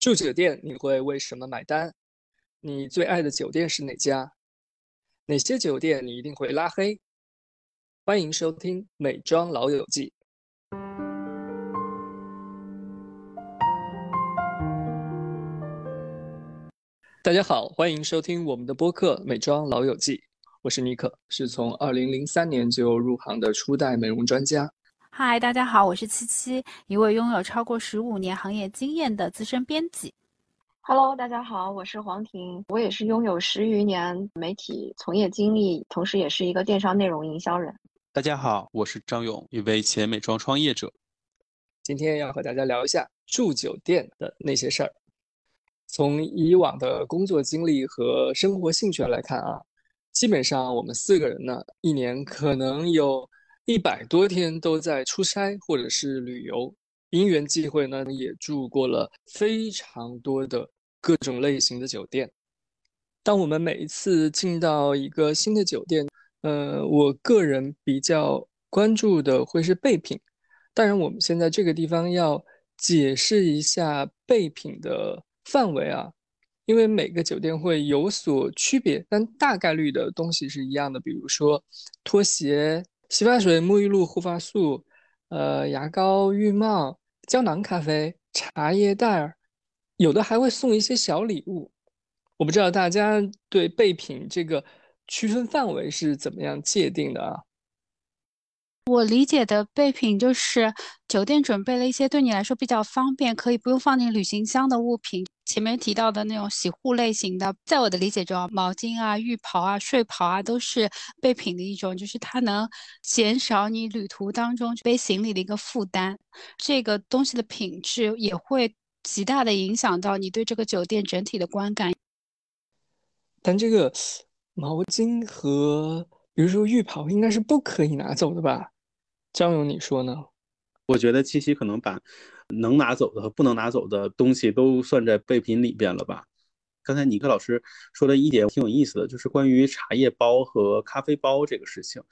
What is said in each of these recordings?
住酒店你会为什么买单？你最爱的酒店是哪家？哪些酒店你一定会拉黑？欢迎收听《美妆老友记》。大家好，欢迎收听我们的播客《美妆老友记》，我是尼克，是从二零零三年就入行的初代美容专家。嗨，大家好，我是七七，一位拥有超过十五年行业经验的资深编辑。Hello，大家好，我是黄婷，我也是拥有十余年媒体从业经历，同时也是一个电商内容营销人。大家好，我是张勇，一位前美妆创业者。今天要和大家聊一下住酒店的那些事儿。从以往的工作经历和生活兴趣来看啊，基本上我们四个人呢，一年可能有一百多天都在出差或者是旅游。因缘际会呢，也住过了非常多的。各种类型的酒店，当我们每一次进到一个新的酒店，呃，我个人比较关注的会是备品。当然，我们现在这个地方要解释一下备品的范围啊，因为每个酒店会有所区别，但大概率的东西是一样的。比如说拖鞋、洗发水、沐浴露、护发素，呃，牙膏、浴帽、胶囊咖啡、茶叶袋儿。有的还会送一些小礼物，我不知道大家对备品这个区分范围是怎么样界定的啊？我理解的备品就是酒店准备了一些对你来说比较方便，可以不用放进旅行箱的物品。前面提到的那种洗护类型的，在我的理解中，毛巾啊、浴袍啊、睡袍啊都是备品的一种，就是它能减少你旅途当中背行李的一个负担。这个东西的品质也会。极大的影响到你对这个酒店整体的观感。但这个毛巾和比如说浴袍应该是不可以拿走的吧？张勇，你说呢？我觉得七七可能把能拿走的和不能拿走的东西都算在备品里边了吧？刚才尼克老师说的一点挺有意思的，就是关于茶叶包和咖啡包这个事情。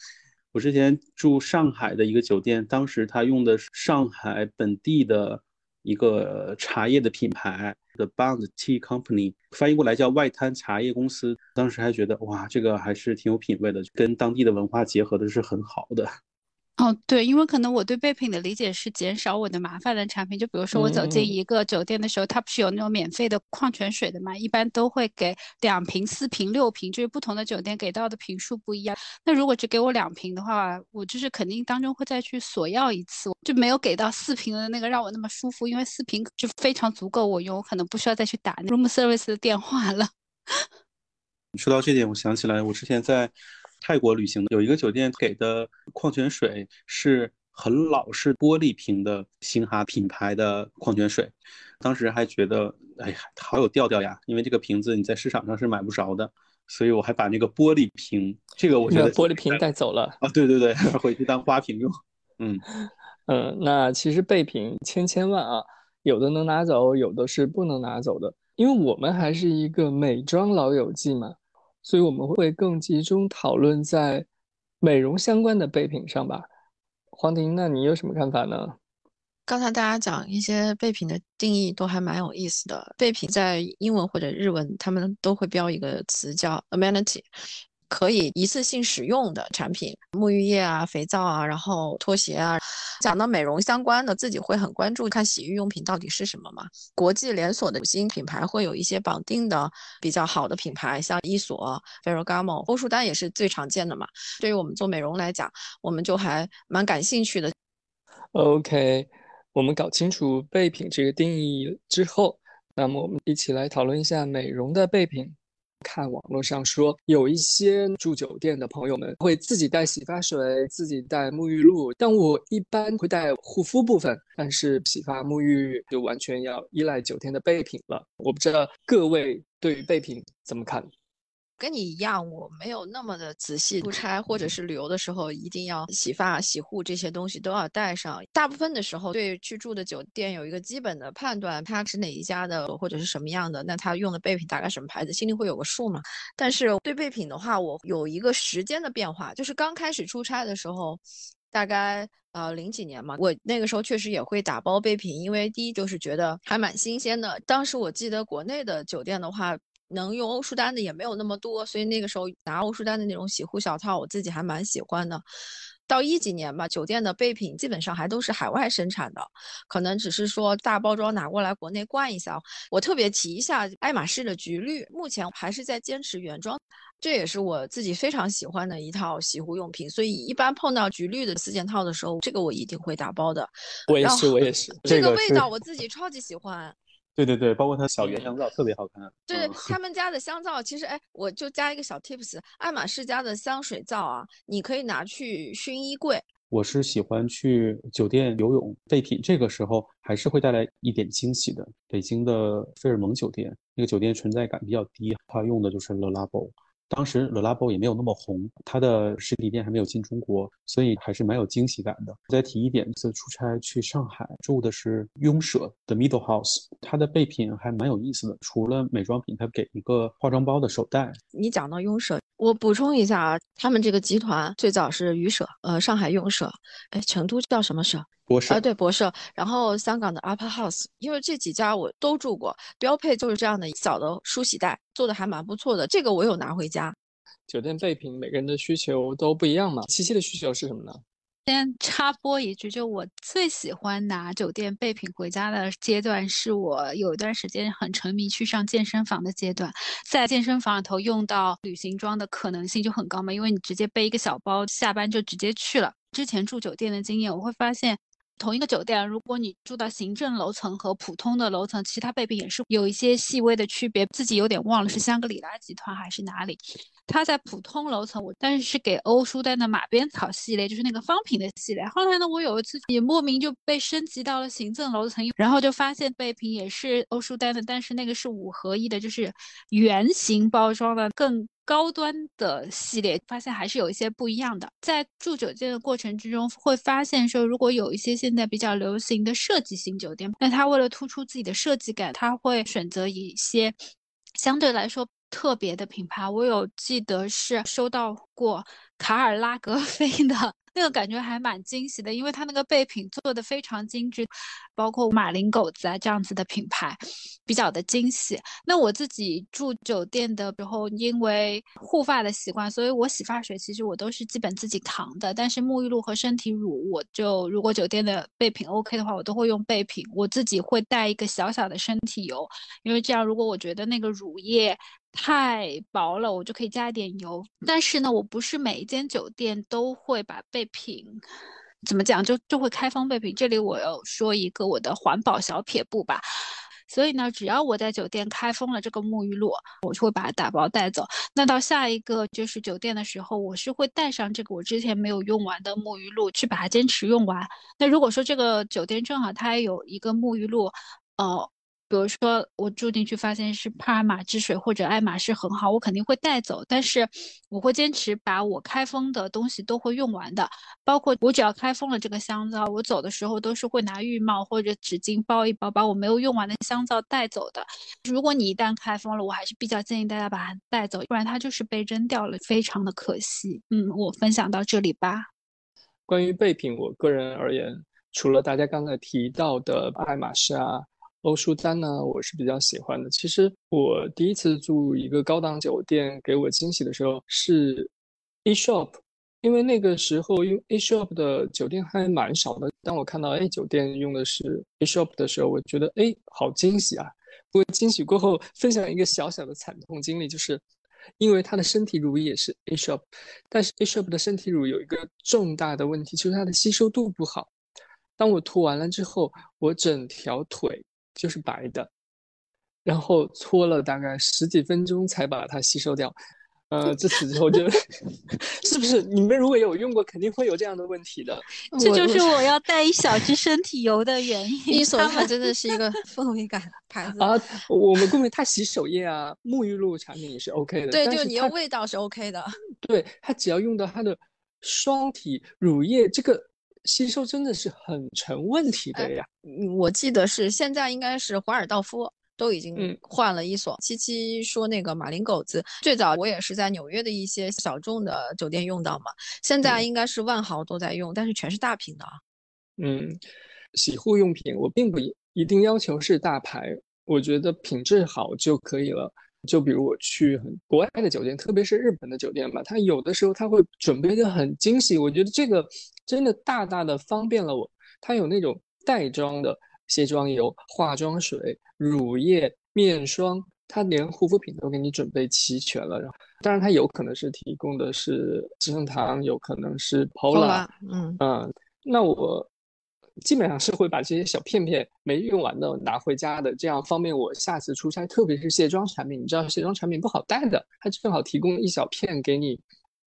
我之前住上海的一个酒店，当时他用的是上海本地的。一个茶叶的品牌，The Bond Tea Company，翻译过来叫外滩茶叶公司。当时还觉得，哇，这个还是挺有品位的，跟当地的文化结合的是很好的。哦，对，因为可能我对备品的理解是减少我的麻烦的产品。就比如说我走进一个酒店的时候，它不是有那种免费的矿泉水的嘛？一般都会给两瓶、四瓶、六瓶，就是不同的酒店给到的瓶数不一样。那如果只给我两瓶的话，我就是肯定当中会再去索要一次，就没有给到四瓶的那个让我那么舒服，因为四瓶就非常足够我用，我可能不需要再去打 room service 的电话了。说到这点，我想起来我之前在。泰国旅行的有一个酒店给的矿泉水是很老式玻璃瓶的星哈品牌的矿泉水，当时还觉得哎呀好有调调呀，因为这个瓶子你在市场上是买不着的，所以我还把那个玻璃瓶，这个我觉得玻璃瓶带走了啊，对对对，回去当花瓶用。嗯 嗯，那其实备品千千万啊，有的能拿走，有的是不能拿走的，因为我们还是一个美妆老友记嘛。所以我们会更集中讨论在美容相关的备品上吧。黄婷，那你有什么看法呢？刚才大家讲一些备品的定义都还蛮有意思的。备品在英文或者日文，他们都会标一个词叫 amenity。可以一次性使用的产品，沐浴液啊、肥皂啊，然后拖鞋啊。讲到美容相关的，自己会很关注看洗浴用品到底是什么嘛？国际连锁的五星品牌会有一些绑定的比较好的品牌，像伊索、Ferragamo、欧舒丹也是最常见的嘛。对于我们做美容来讲，我们就还蛮感兴趣的。OK，我们搞清楚备品这个定义之后，那么我们一起来讨论一下美容的备品。看网络上说，有一些住酒店的朋友们会自己带洗发水，自己带沐浴露，但我一般会带护肤部分，但是洗发沐浴就完全要依赖酒店的备品了。我不知道各位对于备品怎么看？跟你一样，我没有那么的仔细。出差或者是旅游的时候，一定要洗发、洗护这些东西都要带上。大部分的时候，对去住的酒店有一个基本的判断，它是哪一家的或者是什么样的，那它用的备品大概什么牌子，心里会有个数嘛。但是对备品的话，我有一个时间的变化，就是刚开始出差的时候。大概呃零几年嘛，我那个时候确实也会打包备品，因为第一就是觉得还蛮新鲜的。当时我记得国内的酒店的话，能用欧舒丹的也没有那么多，所以那个时候拿欧舒丹的那种洗护小套，我自己还蛮喜欢的。到一几年吧，酒店的备品基本上还都是海外生产的，可能只是说大包装拿过来国内灌一下。我特别提一下爱马仕的橘绿，目前还是在坚持原装，这也是我自己非常喜欢的一套洗护用品。所以一般碰到橘绿的四件套的时候，这个我一定会打包的。我也是，我也是，这个味道我自己超级喜欢。对对对，包括它小圆香皂特别好看。对他 们家的香皂，其实哎，我就加一个小 tips，爱马仕家的香水皂啊，你可以拿去熏衣柜。我是喜欢去酒店游泳备品，这个时候还是会带来一点惊喜的。北京的费尔蒙酒店，那个酒店存在感比较低，它用的就是 Le Labo。当时 Le Labo 也没有那么红，它的实体店还没有进中国，所以还是蛮有惊喜感的。再提一点，这次出差去上海住的是雍舍的 Middle House，它的备品还蛮有意思的。除了美妆品，它给一个化妆包的手袋。你讲到雍舍，我补充一下啊，他们这个集团最早是余舍，呃，上海用舍，哎，成都叫什么舍？博舍啊，对博舍，然后香港的 Upper House，因为这几家我都住过，标配就是这样的小的梳洗袋，做的还蛮不错的，这个我有拿回家。酒店备品每个人的需求都不一样嘛，七七的需求是什么呢？先插播一句，就我最喜欢拿酒店备品回家的阶段，是我有一段时间很沉迷去上健身房的阶段，在健身房里头用到旅行装的可能性就很高嘛，因为你直接背一个小包，下班就直接去了。之前住酒店的经验，我会发现。同一个酒店，如果你住到行政楼层和普通的楼层，其他备品也是有一些细微的区别。自己有点忘了是香格里拉集团还是哪里。它在普通楼层，我但是是给欧舒丹的马鞭草系列，就是那个方瓶的系列。后来呢，我有一次也莫名就被升级到了行政楼层，然后就发现备品也是欧舒丹的，但是那个是五合一的，就是圆形包装的，更。高端的系列发现还是有一些不一样的。在住酒店的过程之中，会发现说，如果有一些现在比较流行的设计型酒店，那它为了突出自己的设计感，它会选择一些相对来说特别的品牌。我有记得是收到过卡尔拉格菲的。那个感觉还蛮惊喜的，因为它那个备品做的非常精致，包括马林狗子啊这样子的品牌，比较的惊喜。那我自己住酒店的时候，因为护发的习惯，所以我洗发水其实我都是基本自己扛的。但是沐浴露和身体乳，我就如果酒店的备品 OK 的话，我都会用备品。我自己会带一个小小的身体油，因为这样如果我觉得那个乳液。太薄了，我就可以加一点油。但是呢，我不是每一间酒店都会把备品怎么讲，就就会开封备品。这里我要说一个我的环保小撇步吧。所以呢，只要我在酒店开封了这个沐浴露，我就会把它打包带走。那到下一个就是酒店的时候，我是会带上这个我之前没有用完的沐浴露去把它坚持用完。那如果说这个酒店正好它有一个沐浴露，呃。比如说，我住进去发现是帕尔玛之水或者爱马仕很好，我肯定会带走。但是我会坚持把我开封的东西都会用完的，包括我只要开封了这个香皂，我走的时候都是会拿浴帽或者纸巾包一包，把我没有用完的香皂带走的。如果你一旦开封了，我还是比较建议大家把它带走，不然它就是被扔掉了，非常的可惜。嗯，我分享到这里吧。关于备品，我个人而言，除了大家刚才提到的爱马仕啊。欧舒丹呢，我是比较喜欢的。其实我第一次住一个高档酒店，给我惊喜的时候是 A Shop，因为那个时候用 A Shop 的酒店还蛮少的。当我看到 A 酒店用的是 A Shop 的时候，我觉得哎，好惊喜啊！不过惊喜过后，分享一个小小的惨痛经历，就是因为它的身体乳也是 A Shop，但是 A Shop 的身体乳有一个重大的问题，就是它的吸收度不好。当我涂完了之后，我整条腿。就是白的，然后搓了大概十几分钟才把它吸收掉。呃，自此之后就，是不是你们如果有用过，肯定会有这样的问题的。这就是我要带一小支身体油的原因。伊索它真的是一个氛围感 牌子啊。我们顾名它洗手液啊、沐浴露产品也是 OK 的。对，就你用味道是 OK 的。对，它只要用到它的霜体乳液这个。吸收真的是很成问题的呀！我记得是现在应该是华尔道夫，都已经换了一所。七七说那个马林狗子，最早我也是在纽约的一些小众的酒店用到嘛，现在应该是万豪都在用，但是全是大屏的啊。嗯，洗护用品我并不一定要求是大牌，我觉得品质好就可以了。就比如我去很国外的酒店，特别是日本的酒店吧，它有的时候它会准备的很精细，我觉得这个真的大大的方便了我。它有那种袋装的卸妆油、化妆水、乳液、面霜，它连护肤品都给你准备齐全了。然后，当然它有可能是提供的是资生堂，有可能是 Pola，嗯嗯，那我。基本上是会把这些小片片没用完的拿回家的，这样方便我下次出差。特别是卸妆产品，你知道卸妆产品不好带的，它正好提供一小片给你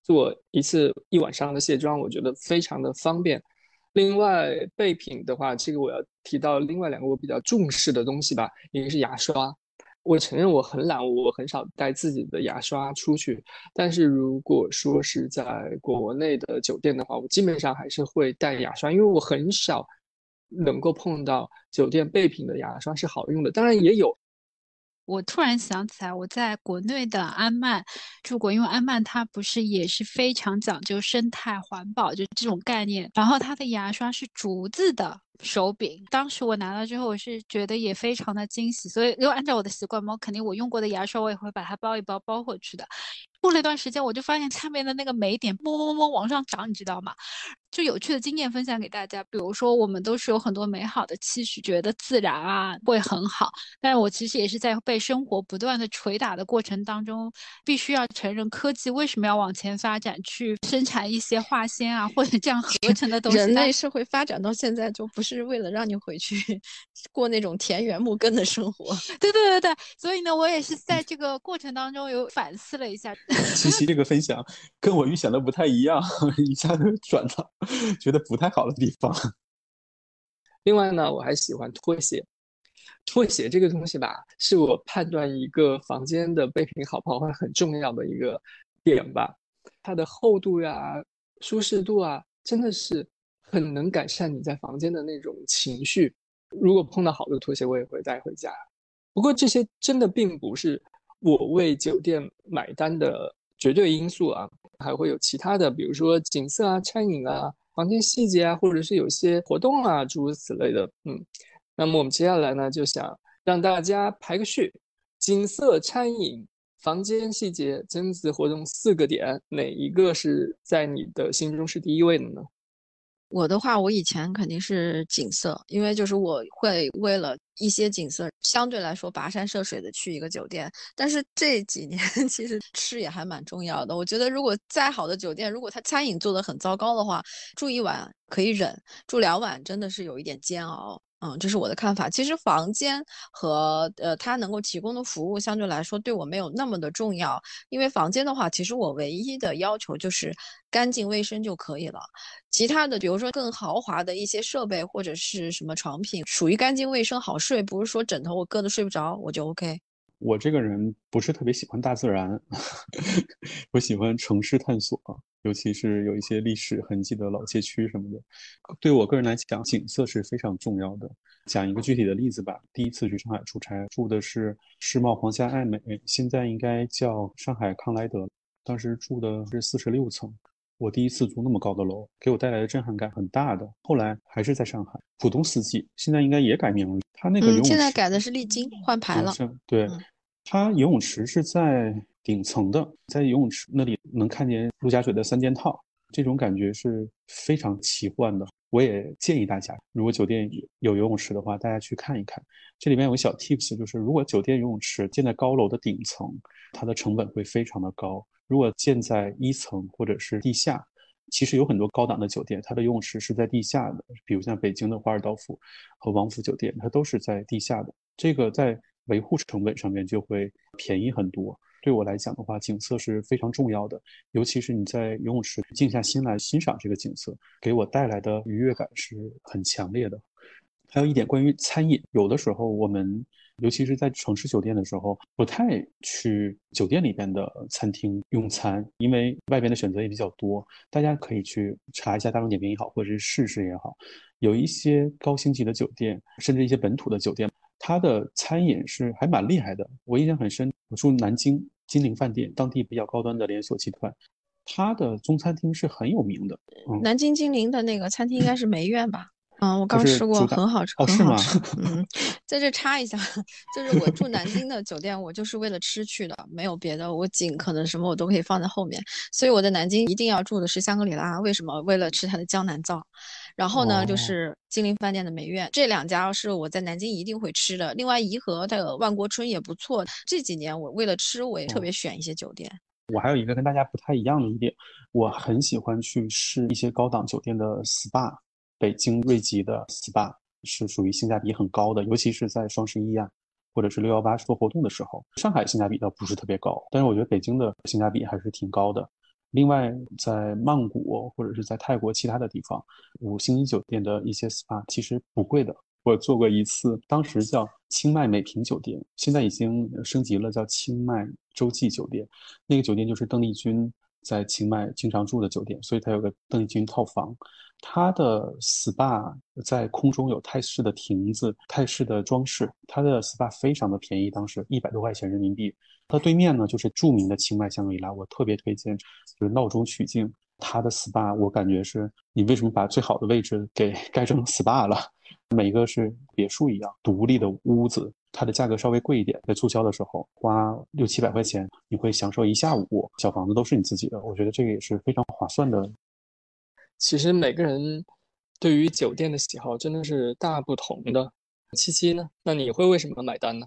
做一次一晚上的卸妆，我觉得非常的方便。另外备品的话，这个我要提到另外两个我比较重视的东西吧，一个是牙刷。我承认我很懒，我很少带自己的牙刷出去。但是如果说是在国内的酒店的话，我基本上还是会带牙刷，因为我很少能够碰到酒店备品的牙刷是好用的。当然也有。我突然想起来，我在国内的安曼住过，因为安曼它不是也是非常讲究生态环保，就这种概念。然后它的牙刷是竹子的。手柄，当时我拿到之后，我是觉得也非常的惊喜，所以如果按照我的习惯我，肯定我用过的牙刷我也会把它包一包包回去的。过了一段时间，我就发现下面的那个霉点摸摸摸往上涨，你知道吗？就有趣的经验分享给大家，比如说我们都是有很多美好的期许，觉得自然啊会很好，但是我其实也是在被生活不断的捶打的过程当中，必须要承认科技为什么要往前发展，去生产一些化纤啊或者这样合成的东西。人类社会发展到现在就不是为了让你回去过那种田园牧耕的生活。对对对对，所以呢，我也是在这个过程当中有反思了一下。七七这个分享跟我预想的不太一样，一下子转到觉得不太好的地方。另外呢，我还喜欢拖鞋。拖鞋这个东西吧，是我判断一个房间的备品好不好很重要的一个点吧。它的厚度呀、舒适度啊，真的是很能改善你在房间的那种情绪。如果碰到好的拖鞋，我也会带回家。不过这些真的并不是我为酒店买单的。绝对因素啊，还会有其他的，比如说景色啊、餐饮啊、房间细节啊，或者是有些活动啊，诸如此类的。嗯，那么我们接下来呢，就想让大家排个序：景色、餐饮、房间细节、增值活动四个点，哪一个是在你的心中是第一位的呢？我的话，我以前肯定是景色，因为就是我会为了一些景色，相对来说跋山涉水的去一个酒店。但是这几年 其实吃也还蛮重要的。我觉得如果再好的酒店，如果它餐饮做的很糟糕的话，住一晚可以忍，住两晚真的是有一点煎熬。嗯，这是我的看法。其实房间和呃，它能够提供的服务相对来说对我没有那么的重要。因为房间的话，其实我唯一的要求就是干净卫生就可以了。其他的，比如说更豪华的一些设备或者是什么床品，属于干净卫生好睡，不是说枕头我硌得睡不着，我就 OK。我这个人不是特别喜欢大自然，我喜欢城市探索。尤其是有一些历史痕迹的老街区什么的，对我个人来讲，景色是非常重要的。讲一个具体的例子吧。第一次去上海出差，住的是世贸皇家爱美，现在应该叫上海康莱德。当时住的是四十六层，我第一次住那么高的楼，给我带来的震撼感很大的。后来还是在上海浦东四季，现在应该也改名了。它那个游泳池现在改的是丽晶，换牌了。对，它游泳池是在。顶层的，在游泳池那里能看见陆家嘴的三件套，这种感觉是非常奇幻的。我也建议大家，如果酒店有游泳池的话，大家去看一看。这里面有个小 tips，就是如果酒店游泳池建在高楼的顶层，它的成本会非常的高；如果建在一层或者是地下，其实有很多高档的酒店，它的游泳池是在地下的，比如像北京的华尔道夫和王府酒店，它都是在地下的。这个在维护成本上面就会便宜很多。对我来讲的话，景色是非常重要的，尤其是你在游泳池静下心来欣赏这个景色，给我带来的愉悦感是很强烈的。还有一点关于餐饮，有的时候我们，尤其是在城市酒店的时候，不太去酒店里边的餐厅用餐，因为外边的选择也比较多。大家可以去查一下大众点评也好，或者是试试也好，有一些高星级的酒店，甚至一些本土的酒店。它的餐饮是还蛮厉害的。我印象很深，我住南京金陵饭店，当地比较高端的连锁集团，它的中餐厅是很有名的。南京金陵的那个餐厅应该是梅苑吧？嗯，我刚吃过，很好吃，哦，是吗？嗯，在这插一下，就是我住南京的酒店，我就是为了吃去的，没有别的，我景可能什么我都可以放在后面，所以我在南京一定要住的是香格里拉，为什么？为了吃它的江南造，然后呢，就是金陵饭店的梅苑，这两家是我在南京一定会吃的。另外，颐和的万国春也不错。这几年我为了吃，我也特别选一些酒店。我还有一个跟大家不太一样的一点，我很喜欢去试一些高档酒店的 SPA。北京瑞吉的 SPA 是属于性价比很高的，尤其是在双十一啊，或者是六幺八做活动的时候。上海性价比倒不是特别高，但是我觉得北京的性价比还是挺高的。另外，在曼谷或者是在泰国其他的地方，五星级酒店的一些 SPA 其实不贵的。我做过一次，当时叫清迈美平酒店，现在已经升级了，叫清迈洲际酒店。那个酒店就是邓丽君在清迈经常住的酒店，所以它有个邓丽君套房。它的 SPA 在空中有泰式的亭子、泰式的装饰，它的 SPA 非常的便宜，当时一百多块钱人民币。它对面呢就是著名的清迈香格里拉，我特别推荐，就是闹中取静。它的 SPA 我感觉是你为什么把最好的位置给盖成 SPA 了？每一个是别墅一样独立的屋子，它的价格稍微贵一点，在促销的时候花六七百块钱，你会享受一下午，小房子都是你自己的，我觉得这个也是非常划算的。其实每个人对于酒店的喜好真的是大不同的。七七呢？那你会为什么买单呢？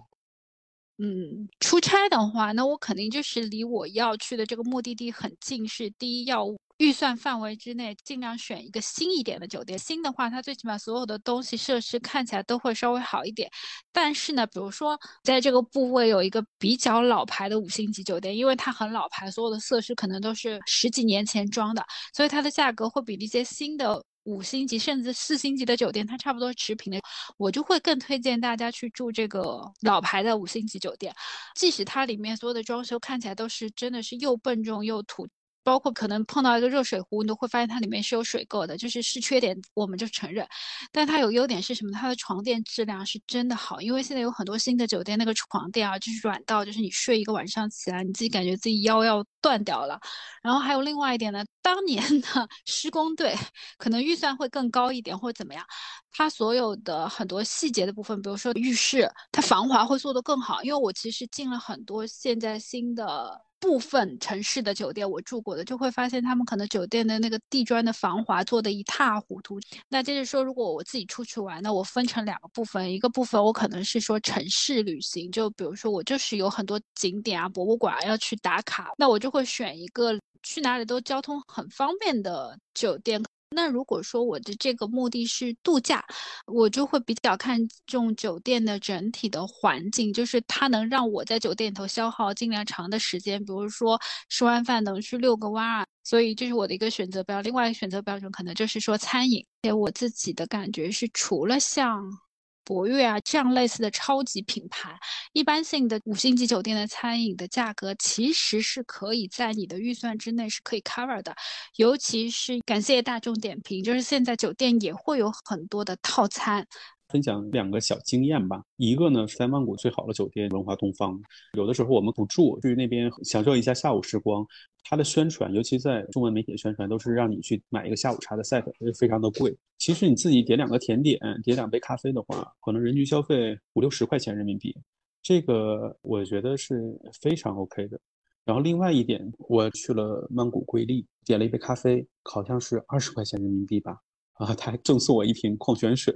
嗯，出差的话，那我肯定就是离我要去的这个目的地很近，是第一要务。预算范围之内，尽量选一个新一点的酒店。新的话，它最起码所有的东西设施看起来都会稍微好一点。但是呢，比如说在这个部位有一个比较老牌的五星级酒店，因为它很老牌，所有的设施可能都是十几年前装的，所以它的价格会比那些新的五星级甚至四星级的酒店它差不多持平的。我就会更推荐大家去住这个老牌的五星级酒店，即使它里面所有的装修看起来都是真的是又笨重又土。包括可能碰到一个热水壶，你都会发现它里面是有水垢的，就是是缺点，我们就承认。但它有优点是什么？它的床垫质量是真的好，因为现在有很多新的酒店那个床垫啊，就是软到就是你睡一个晚上起来，你自己感觉自己腰要断掉了。然后还有另外一点呢，当年的 施工队可能预算会更高一点或者怎么样，它所有的很多细节的部分，比如说浴室，它防滑会做得更好。因为我其实进了很多现在新的。部分城市的酒店我住过的，就会发现他们可能酒店的那个地砖的防滑做的一塌糊涂。那接着说，如果我自己出去玩，那我分成两个部分，一个部分我可能是说城市旅行，就比如说我就是有很多景点啊、博物馆要去打卡，那我就会选一个去哪里都交通很方便的酒店。那如果说我的这个目的是度假，我就会比较看重酒店的整体的环境，就是它能让我在酒店里头消耗尽量长的时间，比如说吃完饭能去遛个弯啊，所以这是我的一个选择标。另外一个选择标准可能就是说餐饮，给我自己的感觉是除了像。博悦啊，这样类似的超级品牌，一般性的五星级酒店的餐饮的价格其实是可以在你的预算之内是可以 cover 的。尤其是感谢大众点评，就是现在酒店也会有很多的套餐。分享两个小经验吧，一个呢是在曼谷最好的酒店文华东方，有的时候我们不住，去那边享受一下下午时光。它的宣传，尤其在中文媒体的宣传，都是让你去买一个下午茶的 set，非常的贵。其实你自己点两个甜点，点两杯咖啡的话，可能人均消费五六十块钱人民币，这个我觉得是非常 OK 的。然后另外一点，我去了曼谷瑰丽，点了一杯咖啡，好像是二十块钱人民币吧。啊，他还赠送我一瓶矿泉水，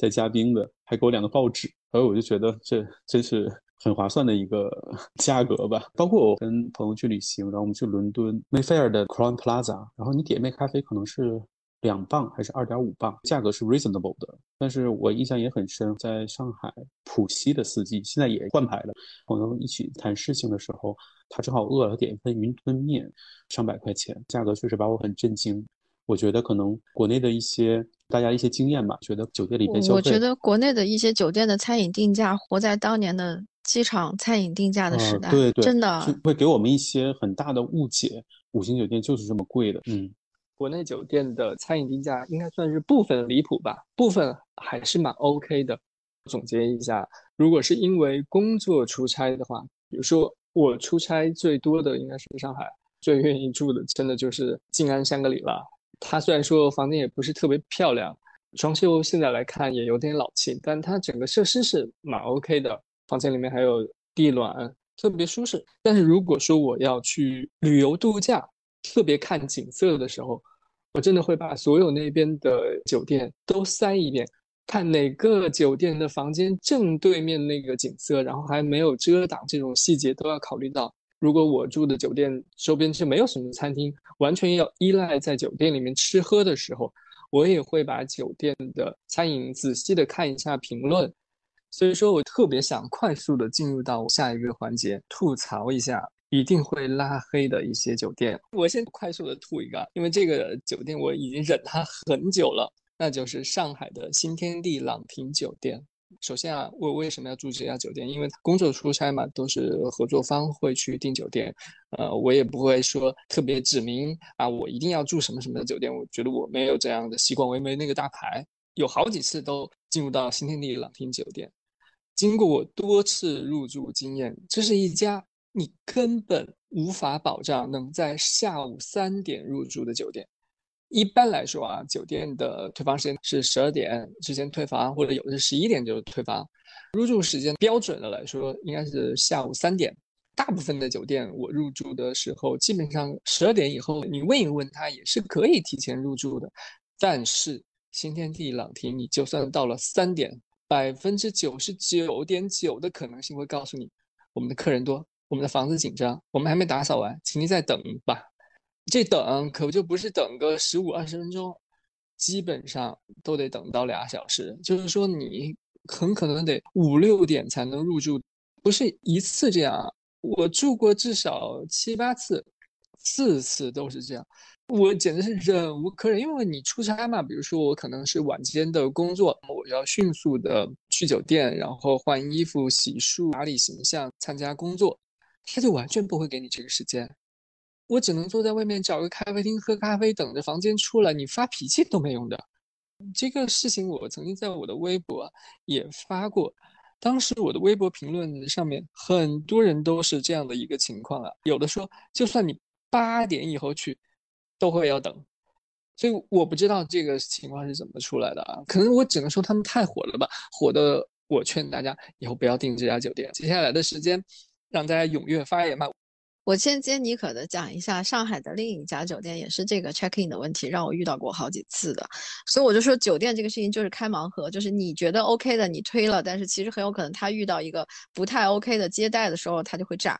在加冰的，还给我两个报纸，然后我就觉得这真是很划算的一个价格吧。包括我跟朋友去旅行，然后我们去伦敦 Mayfair 的 Crown Plaza，然后你点一杯咖啡可能是两磅还是二点五磅，价格是 reasonable 的。但是我印象也很深，在上海浦西的四季，现在也换牌了。朋友一起谈事情的时候，他正好饿了，点一份云吞面，上百块钱，价格确实把我很震惊。我觉得可能国内的一些大家一些经验吧，觉得酒店里边消费，我觉得国内的一些酒店的餐饮定价活在当年的机场餐饮定价的时代，对对，真的会给我们一些很大的误解。五星酒店就是这么贵的，嗯，国内酒店的餐饮定价应该算是部分离谱吧，部分还是蛮 OK 的。总结一下，如果是因为工作出差的话，比如说我出差最多的应该是上海，最愿意住的真的就是静安香格里拉。它虽然说房间也不是特别漂亮，装修现在来看也有点老气，但它整个设施是蛮 OK 的。房间里面还有地暖，特别舒适。但是如果说我要去旅游度假，特别看景色的时候，我真的会把所有那边的酒店都筛一遍。看哪个酒店的房间正对面那个景色，然后还没有遮挡，这种细节都要考虑到。如果我住的酒店周边是没有什么餐厅，完全要依赖在酒店里面吃喝的时候，我也会把酒店的餐饮仔细的看一下评论。所以说我特别想快速的进入到下一个环节，吐槽一下一定会拉黑的一些酒店。我先快速的吐一个，因为这个酒店我已经忍它很久了。那就是上海的新天地朗廷酒店。首先啊，我为什么要住这家酒店？因为工作出差嘛，都是合作方会去订酒店。呃，我也不会说特别指明啊，我一定要住什么什么的酒店。我觉得我没有这样的习惯，我也没那个大牌。有好几次都进入到新天地朗廷酒店，经过我多次入住经验，这是一家你根本无法保障能在下午三点入住的酒店。一般来说啊，酒店的退房时间是十二点之前退房，或者有的是十一点就退房。入住时间标准的来说，应该是下午三点。大部分的酒店我入住的时候，基本上十二点以后，你问一问他也是可以提前入住的。但是新天地朗廷，你就算到了三点，百分之九十九点九的可能性会告诉你，我们的客人多，我们的房子紧张，我们还没打扫完，请你再等吧。这等可不就不是等个十五二十分钟，基本上都得等到俩小时。就是说，你很可能得五六点才能入住，不是一次这样。我住过至少七八次，次次都是这样，我简直是忍无可忍。因为你出差嘛，比如说我可能是晚间的工作，我要迅速的去酒店，然后换衣服、洗漱、打理形象、参加工作，他就完全不会给你这个时间。我只能坐在外面找个咖啡厅喝咖啡，等着房间出来。你发脾气都没用的。这个事情我曾经在我的微博也发过，当时我的微博评论上面很多人都是这样的一个情况啊。有的说，就算你八点以后去，都会要等。所以我不知道这个情况是怎么出来的啊。可能我只能说他们太火了吧，火的我劝大家以后不要订这家酒店。接下来的时间，让大家踊跃发言吧。我先接妮可的讲一下，上海的另一家酒店也是这个 check in 的问题，让我遇到过好几次的，所以我就说酒店这个事情就是开盲盒，就是你觉得 OK 的你推了，但是其实很有可能他遇到一个不太 OK 的接待的时候，他就会炸。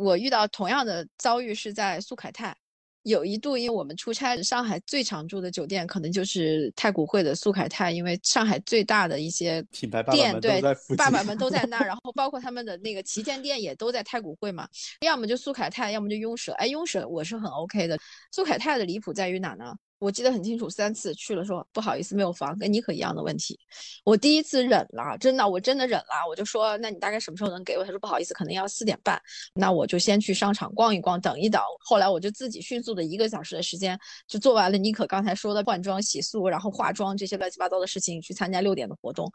我遇到同样的遭遇是在苏凯泰。有一度，因为我们出差，上海最常住的酒店可能就是太古汇的苏凯泰，因为上海最大的一些品牌店，对，爸爸们都在那儿，然 后包括他们的那个旗舰店也都在太古汇嘛，要么就苏凯泰，要么就雍舍。哎，雍舍我是很 OK 的，苏凯泰的离谱在于哪呢？我记得很清楚，三次去了说不好意思没有房，跟妮可一样的问题。我第一次忍了，真的，我真的忍了。我就说，那你大概什么时候能给我？他说不好意思，可能要四点半。那我就先去商场逛一逛，等一等。后来我就自己迅速的一个小时的时间就做完了妮可刚才说的换装、洗漱，然后化妆这些乱七八糟的事情，去参加六点的活动。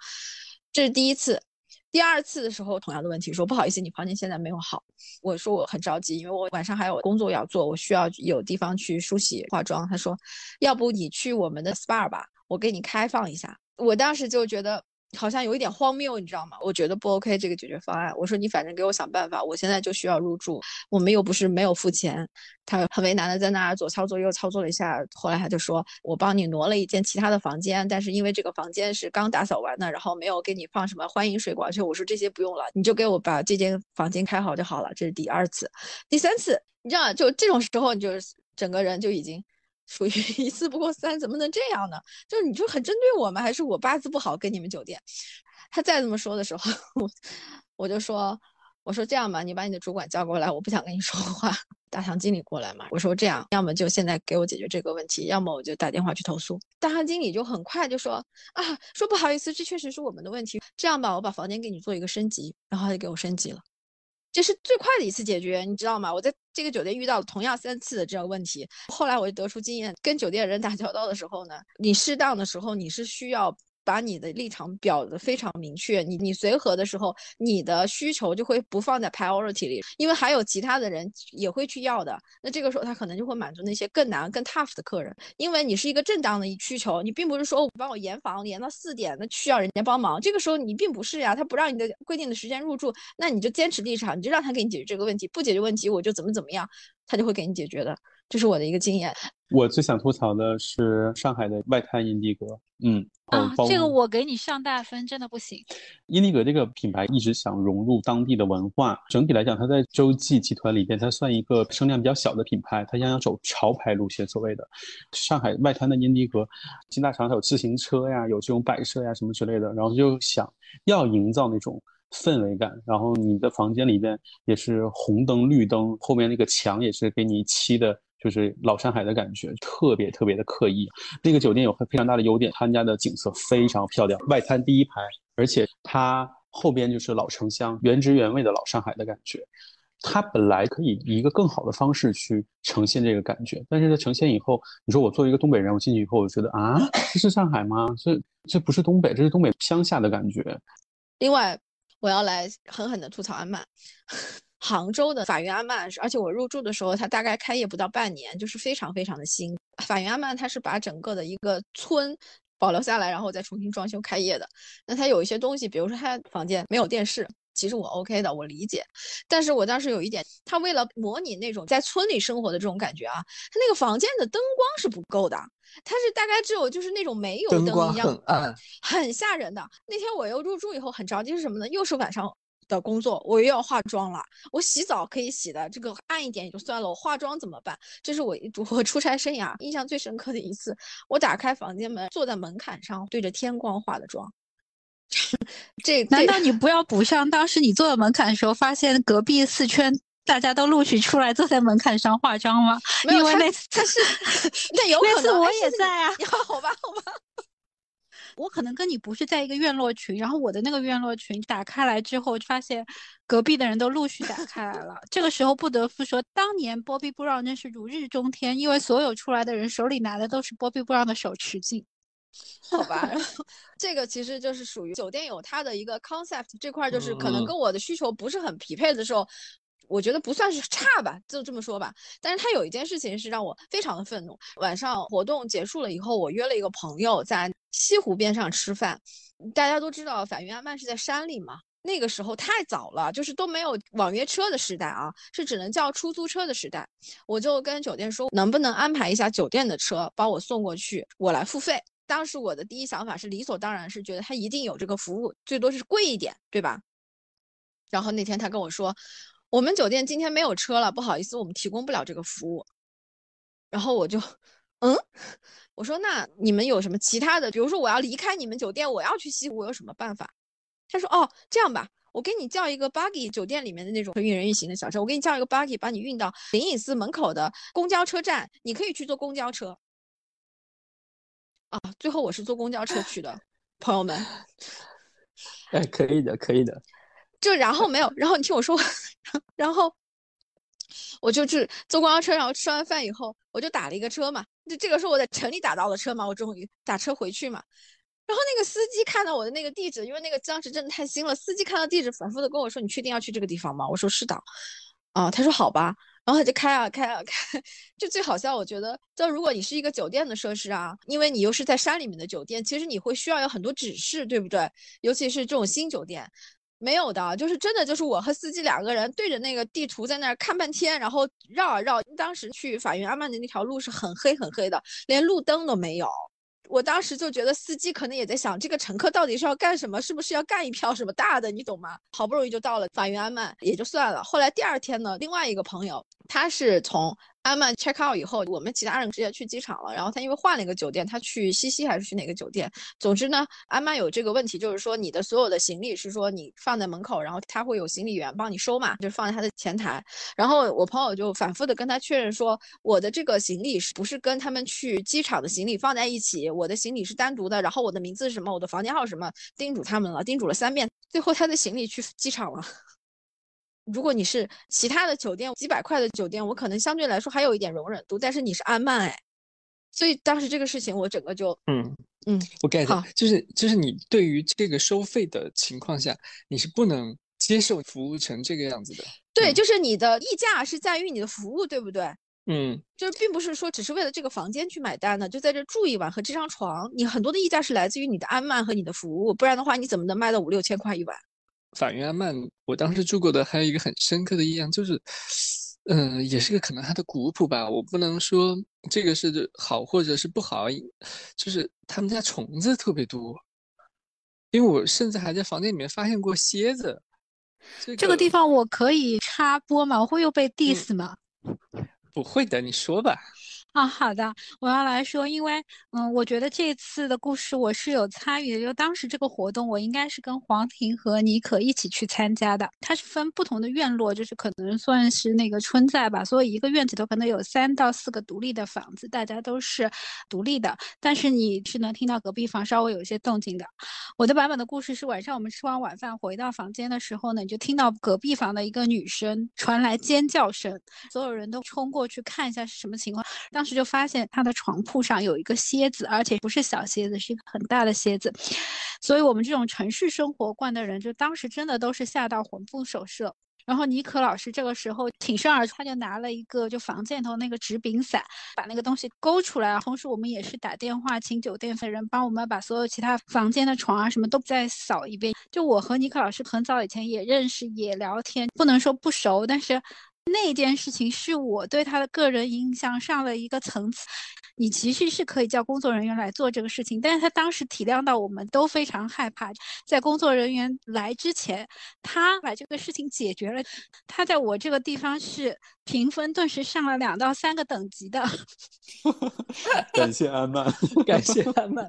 这是第一次。第二次的时候，同样的问题，说不好意思，你房间现在没有好。我说我很着急，因为我晚上还有工作要做，我需要有地方去梳洗化妆。他说，要不你去我们的 SPA 吧，我给你开放一下。我当时就觉得。好像有一点荒谬，你知道吗？我觉得不 OK 这个解决方案。我说你反正给我想办法，我现在就需要入住。我们又不是没有付钱。他很为难的在那儿左操作右操作了一下，后来他就说：“我帮你挪了一间其他的房间，但是因为这个房间是刚打扫完的，然后没有给你放什么欢迎水管，所以我说这些不用了，你就给我把这间房间开好就好了。”这是第二次，第三次，你知道，就这种时候，你就整个人就已经。属于 一次不过三，怎么能这样呢？就是你就很针对我吗？还是我八字不好跟你们酒店？他再这么说的时候，我就说，我说这样吧，你把你的主管叫过来，我不想跟你说话。大堂经理过来嘛，我说这样，要么就现在给我解决这个问题，要么我就打电话去投诉。大堂经理就很快就说啊，说不好意思，这确实是我们的问题。这样吧，我把房间给你做一个升级，然后他就给我升级了。这是最快的一次解决，你知道吗？我在这个酒店遇到了同样三次的这个问题，后来我就得出经验，跟酒店人打交道的时候呢，你适当的时候你是需要把你的立场表得非常明确。你你随和的时候，你的需求就会不放在 priority 里，因为还有其他的人也会去要的。那这个时候他可能就会满足那些更难、更 tough 的客人，因为你是一个正当的需求，你并不是说我帮我延房延到四点，那需要人家帮忙。这个时候你并不是呀，他不让你的规定的时间入住，那你就坚持立场，你就让他给你解决这个问题，不解决问题我就怎么怎么样，他就会给你解决的。这是我的一个经验。我最想吐槽的是上海的外滩英迪格，嗯啊，这个我给你上大分，真的不行。英迪格这个品牌一直想融入当地的文化，整体来讲，它在洲际集团里边，它算一个声量比较小的品牌，它想要走潮牌路线，所谓的上海外滩的英迪格，金大厂它有自行车呀，有这种摆设呀什么之类的，然后就想要营造那种氛围感，然后你的房间里边也是红灯绿灯，后面那个墙也是给你漆的。就是老上海的感觉，特别特别的刻意。那个酒店有非常大的优点，他们家的景色非常漂亮，外滩第一排，而且它后边就是老城乡，原汁原味的老上海的感觉。它本来可以以一个更好的方式去呈现这个感觉，但是它呈现以后，你说我作为一个东北人，我进去以后，我觉得啊，这是上海吗？这这不是东北，这是东北乡下的感觉。另外，我要来狠狠的吐槽安曼。杭州的法源阿曼，而且我入住的时候，它大概开业不到半年，就是非常非常的新。法源阿曼它是把整个的一个村保留下来，然后再重新装修开业的。那它有一些东西，比如说它房间没有电视，其实我 OK 的，我理解。但是我当时有一点，它为了模拟那种在村里生活的这种感觉啊，它那个房间的灯光是不够的，它是大概只有就是那种煤油灯一样，很暗，很吓人的。那天我又入住以后很着急是什么呢？又是晚上。的工作，我又要化妆了。我洗澡可以洗的，这个暗一点也就算了。我化妆怎么办？这是我 我出差生涯印象最深刻的一次。我打开房间门，坐在门槛上，对着天光化的妆。这难道你不要补上？当时你坐在门槛的时候，发现隔壁四圈大家都陆续出来坐在门槛上化妆吗？没有，那次他是 那有可能我也在啊。好吧，好吧。我可能跟你不是在一个院落群，然后我的那个院落群打开来之后，发现隔壁的人都陆续打开来了。这个时候不得不说，当年 Bobby Brown 真是如日中天，因为所有出来的人手里拿的都是 Bobby Brown 的手持镜。好 吧，这个其实就是属于酒店有它的一个 concept 这块，就是可能跟我的需求不是很匹配的时候。我觉得不算是差吧，就这么说吧。但是他有一件事情是让我非常的愤怒。晚上活动结束了以后，我约了一个朋友在西湖边上吃饭。大家都知道，法云阿曼是在山里嘛。那个时候太早了，就是都没有网约车的时代啊，是只能叫出租车的时代。我就跟酒店说，能不能安排一下酒店的车把我送过去，我来付费。当时我的第一想法是理所当然，是觉得他一定有这个服务，最多是贵一点，对吧？然后那天他跟我说。我们酒店今天没有车了，不好意思，我们提供不了这个服务。然后我就，嗯，我说那你们有什么其他的？比如说我要离开你们酒店，我要去西湖，有什么办法？他说哦，这样吧，我给你叫一个 buggy，酒店里面的那种运人运行的小车，我给你叫一个 buggy，把你运到灵隐寺门口的公交车站，你可以去坐公交车。啊，最后我是坐公交车去的，朋友们。哎，可以的，可以的。就然后没有，然后你听我说，然后我就去坐公交车，然后吃完饭以后，我就打了一个车嘛。就这个是我在城里打到的车嘛，我终于打车回去嘛。然后那个司机看到我的那个地址，因为那个当时真的太新了，司机看到地址，反复的跟我说：“你确定要去这个地方吗？”我说：“是的。”啊，他说：“好吧。”然后他就开啊开啊开，就最好笑。我觉得，就如果你是一个酒店的设施啊，因为你又是在山里面的酒店，其实你会需要有很多指示，对不对？尤其是这种新酒店。没有的，就是真的，就是我和司机两个人对着那个地图在那儿看半天，然后绕啊绕。当时去法云阿曼的那条路是很黑很黑的，连路灯都没有。我当时就觉得司机可能也在想，这个乘客到底是要干什么？是不是要干一票什么大的？你懂吗？好不容易就到了法云阿曼，也就算了。后来第二天呢，另外一个朋友，他是从。安曼 check out 以后，我们其他人直接去机场了。然后他因为换了一个酒店，他去西溪还是去哪个酒店？总之呢，安曼有这个问题，就是说你的所有的行李是说你放在门口，然后他会有行李员帮你收嘛，就放在他的前台。然后我朋友就反复的跟他确认说，我的这个行李是不是跟他们去机场的行李放在一起？我的行李是单独的。然后我的名字是什么？我的房间号什么？叮嘱他们了，叮嘱了三遍。最后他的行李去机场了。如果你是其他的酒店，几百块的酒店，我可能相对来说还有一点容忍度。但是你是安曼哎，所以当时这个事情我整个就嗯嗯，我 get，就是就是你对于这个收费的情况下，你是不能接受服务成这个样子的。对，嗯就是你的溢价是在于你的服务，对不对？嗯，就是并不是说只是为了这个房间去买单的，就在这住一晚和这张床，你很多的溢价是来自于你的安曼和你的服务，不然的话你怎么能卖到五六千块一晚？法源阿曼，我当时住过的还有一个很深刻的印象就是，嗯、也是个可能它的古朴吧，我不能说这个是好或者是不好，就是他们家虫子特别多，因为我甚至还在房间里面发现过蝎子。这这个地方我可以插播吗？我会又嗯被 diss 吗？不会的，你说吧。啊，好的，我要来说，因为嗯，我觉得这次的故事我是有参与的，就当时这个活动，我应该是跟黄婷和妮可一起去参加的。它是分不同的院落，就是可能算是那个春在吧，所以一个院子头可能有三到四个独立的房子，大家都是独立的，但是你是能听到隔壁房稍微有一些动静的。我的版本的故事是晚上我们吃完晚饭回到房间的时候呢，你就听到隔壁房的一个女生传来尖叫声，所有人都冲过去看一下是什么情况。当就发现他的床铺上有一个蝎子，而且不是小蝎子，是一个很大的蝎子。所以我们这种城市生活惯的人，就当时真的都是吓到魂不守舍。然后妮可老师这个时候挺身而出，他就拿了一个就房间头那个纸柄伞，把那个东西勾出来。同时我们也是打电话请酒店的人帮我们把所有其他房间的床啊什么都再扫一遍。就我和妮可老师很早以前也认识，也聊天，不能说不熟，但是那件事情是我对他的个人印象上了一个层次。你其实是可以叫工作人员来做这个事情，但是他当时体谅到我们都非常害怕，在工作人员来之前，他把这个事情解决了。他在我这个地方是评分顿时上了两到三个等级的。感谢安曼，感谢安曼。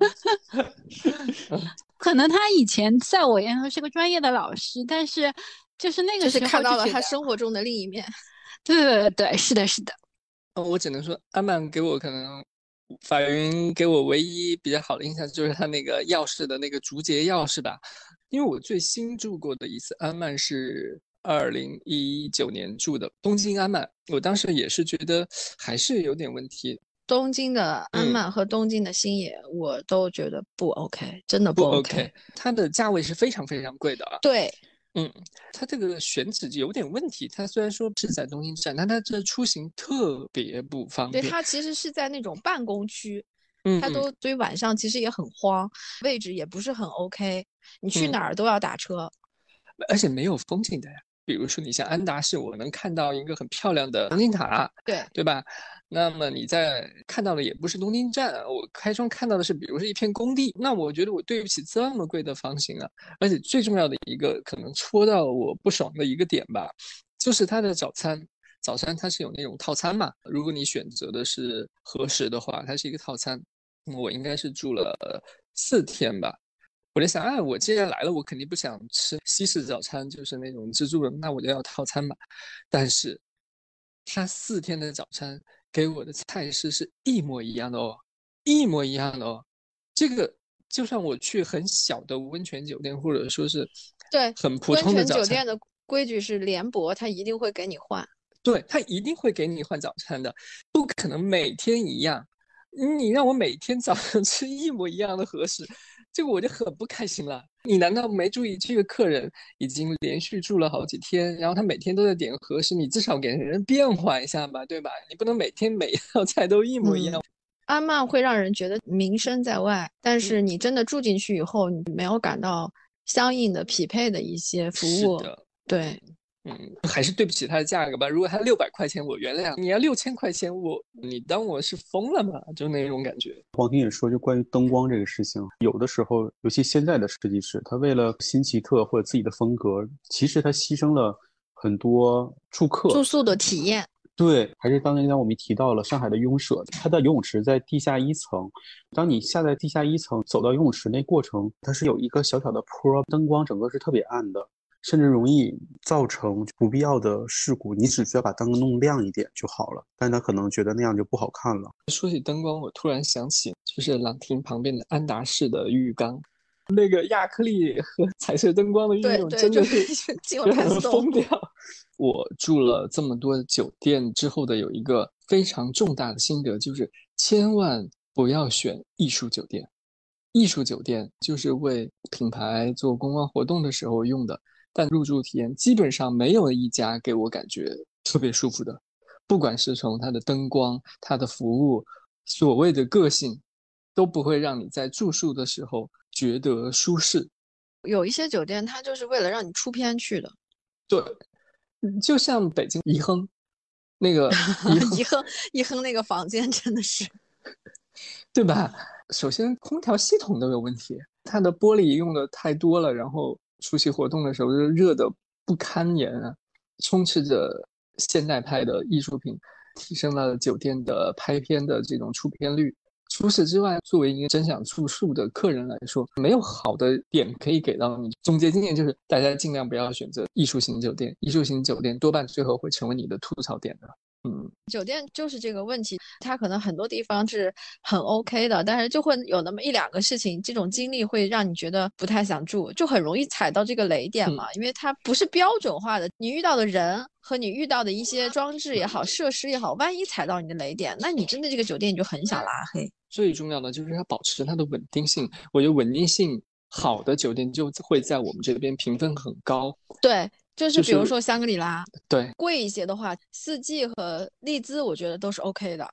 可能他以前在我眼中是个专业的老师，但是就是那个就是时候看到了他生活中的另一面。对对对对，是的，是的。呃我只能说，安曼给我可能法云给我唯一比较好的印象就是他那个钥匙的那个竹节钥匙吧，因为我最新住过的一次安曼是二零一九年住的东京安曼，我当时也是觉得还是有点问题，东京的安嗯曼和东京的星野，我都觉得不 OK，真的不 OK。它的价位是非常非常贵的啊。对，嗯，它这个选址有点问题，它虽然说是在东京站，但它这出行特别不方便对，便。它其实是在那种办公区，它都所以晚上其实也很慌，位置也不是很 OK，你去嗯哪儿都要打车。而且没有风景的呀。比如说，你像安达市，我能看到一个很漂亮的东京塔，对，对吧？那么你在看到的也不是东京站，我开窗看到的是，比如是一片工地。那我觉得我对不起这么贵的房型啊！而且最重要的一个可能戳到我不爽的一个点吧，就是它的早餐。早餐它是有那种套餐嘛，如果你选择的是合适的话，它是一个套餐。我应该是住了四天吧，我在想，哎，我既然来了，我肯定不想吃西式早餐，就是那种自助的，那我就要套餐嘛。但是，他四天的早餐给我的菜式是一模一样的哦，一模一样的哦。这个就算我去很小的温泉酒店，或者说是对很普通的早餐，酒店的规矩是联博，他一定会给你换。对，他一定会给你换早餐的，不可能每天一样。你让我每天早上吃一模一样的和食，这个我就很不开心了。你难道没注意这个客人已经连续住了好几天，然后他每天都在点核实，你至少给人变化一下吧，对吧？你不能每天每一道菜都一模一样。阿曼会让人觉得名声在外，但嗯是你真的住进去以后，你没有感到相应的匹配的一些服务。对，嗯，还是对不起它的价格吧。如果它六百块钱，我原谅你；要六千块钱，我你当我是疯了吗？就那种感觉。黄婷也说，就关于灯光这个事情，有的时候，尤其现在的设计师，他为了新奇特或者自己的风格，其实他牺牲了很多住客。住宿的体验。对，还是刚才刚我们提到了上海的拥舍，它的游泳池在地下一层。当你下在地下一层，走到游泳池那过程，它是有一个小小的坡，灯光整个是特别暗的，甚至容易造成不必要的事故。你只需要把灯弄亮一点就好了，但他可能觉得那样就不好看了。说起灯光，我突然想起，就是朗廷旁边的安达仕的浴缸，那个亚克力和彩色灯光的运用，真的是是 进就很了盘洞疯掉。我住了这么多酒店之后的有一个非常重大的心得，就是千万不要选艺术酒店。艺术酒店就是为品牌做公关活动的时候用的，但入住体验基本上没有一家给我感觉特别舒服的，不管是从它的灯光、它的服务、所谓的个性，都不会让你在住宿的时候觉得舒适。有一些酒店，它就是为了让你出片去的。对，就像北京颐亨那个 颐亨，颐亨那个房间真的是，对吧？首先空调系统都有问题，它的玻璃用的太多了，然后出席活动的时候就热的不堪言啊！充斥着现代派的艺术品，提升了酒店的拍片的这种出片率。除此之外，作为一个真想住宿的客人来说，没有好的点可以给到你。总结经验就是，大家尽量不要选择艺术型酒店，艺术型酒店多半最后会成为你的吐槽点的。嗯，酒店就是这个问题，它可能很多地方是很 OK 的，但是就会有那么一两个事情，这种经历会让你觉得不太想住，就很容易踩到这个雷点嘛，因为它不是标准化的，你遇到的人和你遇到的一些装置也好，设施也好，万一踩到你的雷点，那你真的这个酒店你就很想拉黑。最重要的就是要保持它的稳定性，我觉得稳定性好的酒店就会在我们这边评分很高。对。就是比如说香格里拉，对，贵一些的话，四季和丽兹，我觉得都是 OK 的。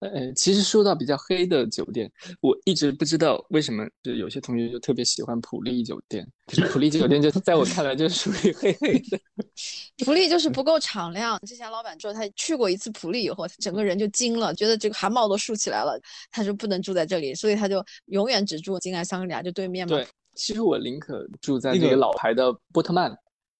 呃，其实说到比较黑的酒店，我一直不知道为什么，就有些同学就特别喜欢普利酒店。可是普利酒店就 在我看来就属于黑黑的。普利就是不够敞亮。之前老板说他去过一次普利以后，他整个人就惊了，觉得这个汗毛都竖起来了。他说不能住在这里，所以他就永远只住金爱香格里拉就对面嘛。对，其实我宁可住在那个老牌的波特曼。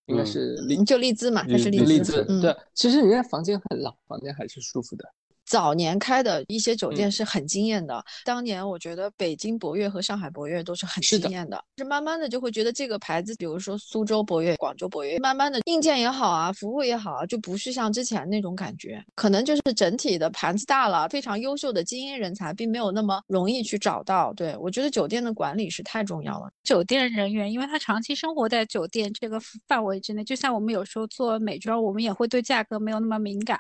应该是利就利兹嘛，它是利兹。对，其实人家房间很老，房间还是舒服的。早年开的一些酒店是很惊艳的，当年我觉得北京博悦和上海博悦都是很惊艳的。是慢慢的就会觉得这个牌子，比如说苏州博悦、广州博悦，慢慢的硬件也好啊，服务也好啊，就不是像之前那种感觉。可能就是整体的盘子大了，非常优秀的精英人才并没有那么容易去找到。对我觉得酒店的管理是太重要了。酒店人员，因为他长期生活在酒店这个范围之内，就像我们有时候做美妆，我们也会对价格没有那么敏感。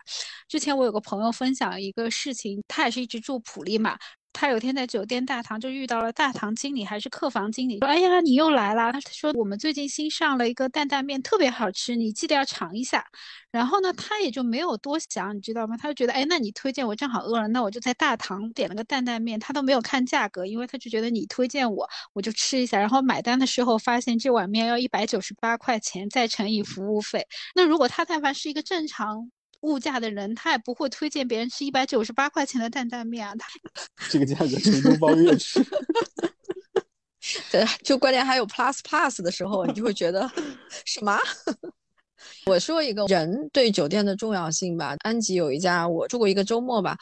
之前我有个朋友分享一个事情，他也是一直住普利嘛。他有天在酒店大堂就遇到了大堂经理还是客房经理，说：“哎呀，你又来啦。”他说：“我们最近新上了一个担担面，特别好吃，你记得要尝一下。”然后呢，他也就没有多想，你知道吗？他就觉得：“哎，那你推荐我正好饿了，那我就在大堂点了个担担面。”他都没有看价格，因为他就觉得你推荐我，我就吃一下。然后买单的时候发现这碗面要一百九十八块钱，再乘以服务费。那如果他但凡是一个正常。物价的人，他也不会推荐别人吃一百九十八块钱的担担面啊。他这个价格，成都包月吃。对，就关键还有 plus plus 的时候，你就会觉得 什么？我说一个人对酒店的重要性吧。安吉有一家，我住过一个周末吧。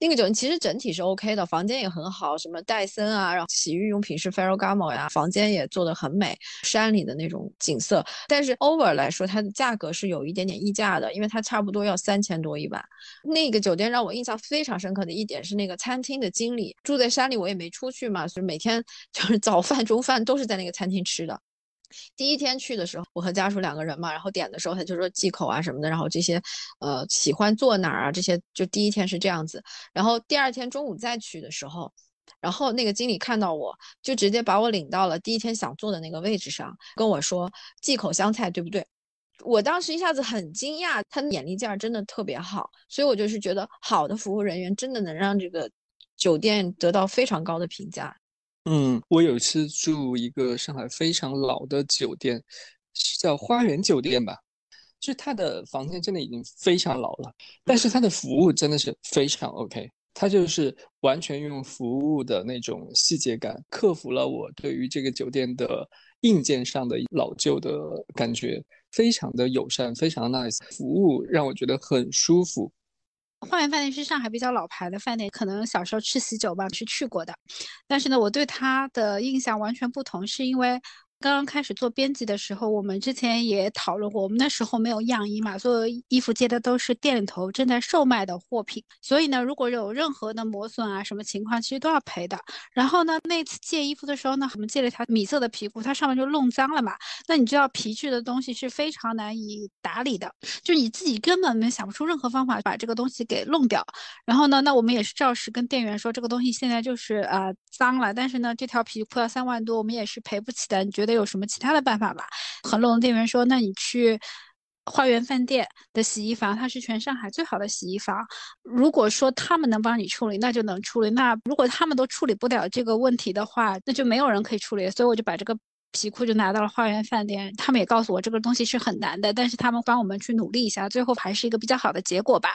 那个酒店其实整体是 OK 的，房间也很好，什么戴森啊，然后洗浴用品是 Ferragamo 呀，房间也做的很美，山里的那种景色。但是 over 来说，它的价格是有一点点溢价的，因为它差不多要三千多一晚。那个酒店让我印象非常深刻的一点是，那个餐厅的经理住在山里，我也没出去嘛，所以每天 就是早饭、中饭都是在那个餐厅吃的。第一天去的时候，我和家属两个人嘛，然后点的时候他就说忌口啊什么的，然后这些，呃，喜欢坐哪儿啊这些，就第一天是这样子。然后第二天中午再去的时候，然后那个经理看到我就直接把我领到了第一天想坐的那个位置上，跟我说忌口香菜对不对？我当时一下子很惊讶，他的眼力劲儿真的特别好，所以我就是觉得好的服务人员真的能让这个酒店得到非常高的评价。嗯，我有一次住一个上海非常老的酒店，是叫花园酒店吧？就是它的房间真的已经非常老了，但是它的服务真的是非常 OK。它就是完全用服务的那种细节感，克服了我对于这个酒店的硬件上的老旧的感觉，非常的友善，非常 nice，服务让我觉得很舒服。花园饭店是上海比较老牌的饭店，可能小时候吃喜酒吧是去过的，但是呢，我对它的印象完全不同，是因为刚刚开始做编辑的时候，我们之前也讨论过，我们那时候没有样衣嘛，所有衣服接的都是店里头正在售卖的货品，所以呢，如果有任何的磨损啊什么情况，其实都要赔的。然后呢，那次借衣服的时候呢，我们借了一条米色的皮裤，它上面就弄脏了嘛。那你知道皮质的东西是非常难以打理的，就你自己根本没想不出任何方法把这个东西给弄掉。然后呢，那我们也是照实跟店员说，这个东西现在就是啊脏了，但是呢，这条皮裤要三万多，我们也是赔不起的。你觉得？有什么其他的办法吧？恒隆店员说：“那你去花园饭店的洗衣房，它是全上海最好的洗衣房。如果说他们能帮你处理，那就能处理。那如果他们都处理不了这个问题的话，那就没有人可以处理。所以我就把这个皮裤就拿到了花园饭店。他们也告诉我这个东西是很难的，但是他们帮我们去努力一下，最后还是一个比较好的结果吧。”